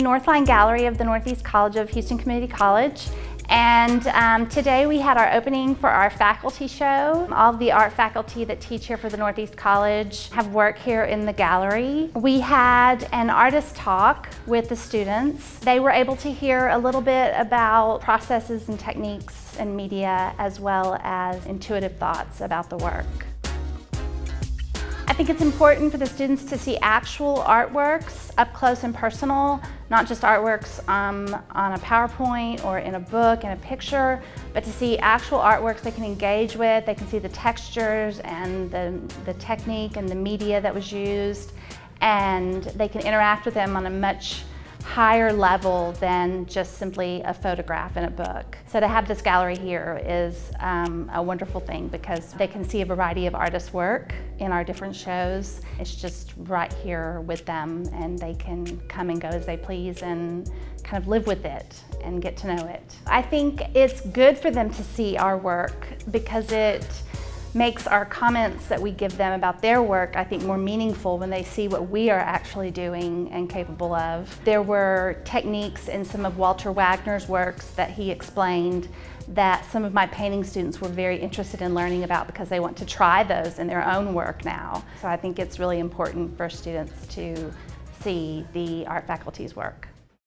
Northline Gallery of the Northeast College of Houston Community College. And um, today we had our opening for our faculty show. All the art faculty that teach here for the Northeast College have work here in the gallery. We had an artist talk with the students. They were able to hear a little bit about processes and techniques and media as well as intuitive thoughts about the work. I think it's important for the students to see actual artworks up close and personal, not just artworks um, on a PowerPoint or in a book, in a picture, but to see actual artworks they can engage with. They can see the textures and the, the technique and the media that was used, and they can interact with them on a much higher level than just simply a photograph in a book. So to have this gallery here is um, a wonderful thing because they can see a variety of artists' work in our different shows. It's just right here with them and they can come and go as they please and kind of live with it and get to know it. I think it's good for them to see our work because it makes our comments that we give them about their work, I think, more meaningful when they see what we are actually doing and capable of. There were techniques in some of Walter Wagner's works that he explained that some of my painting students were very interested in learning about because they want to try those in their own work now. So I think it's really important for students to see the art faculty's work.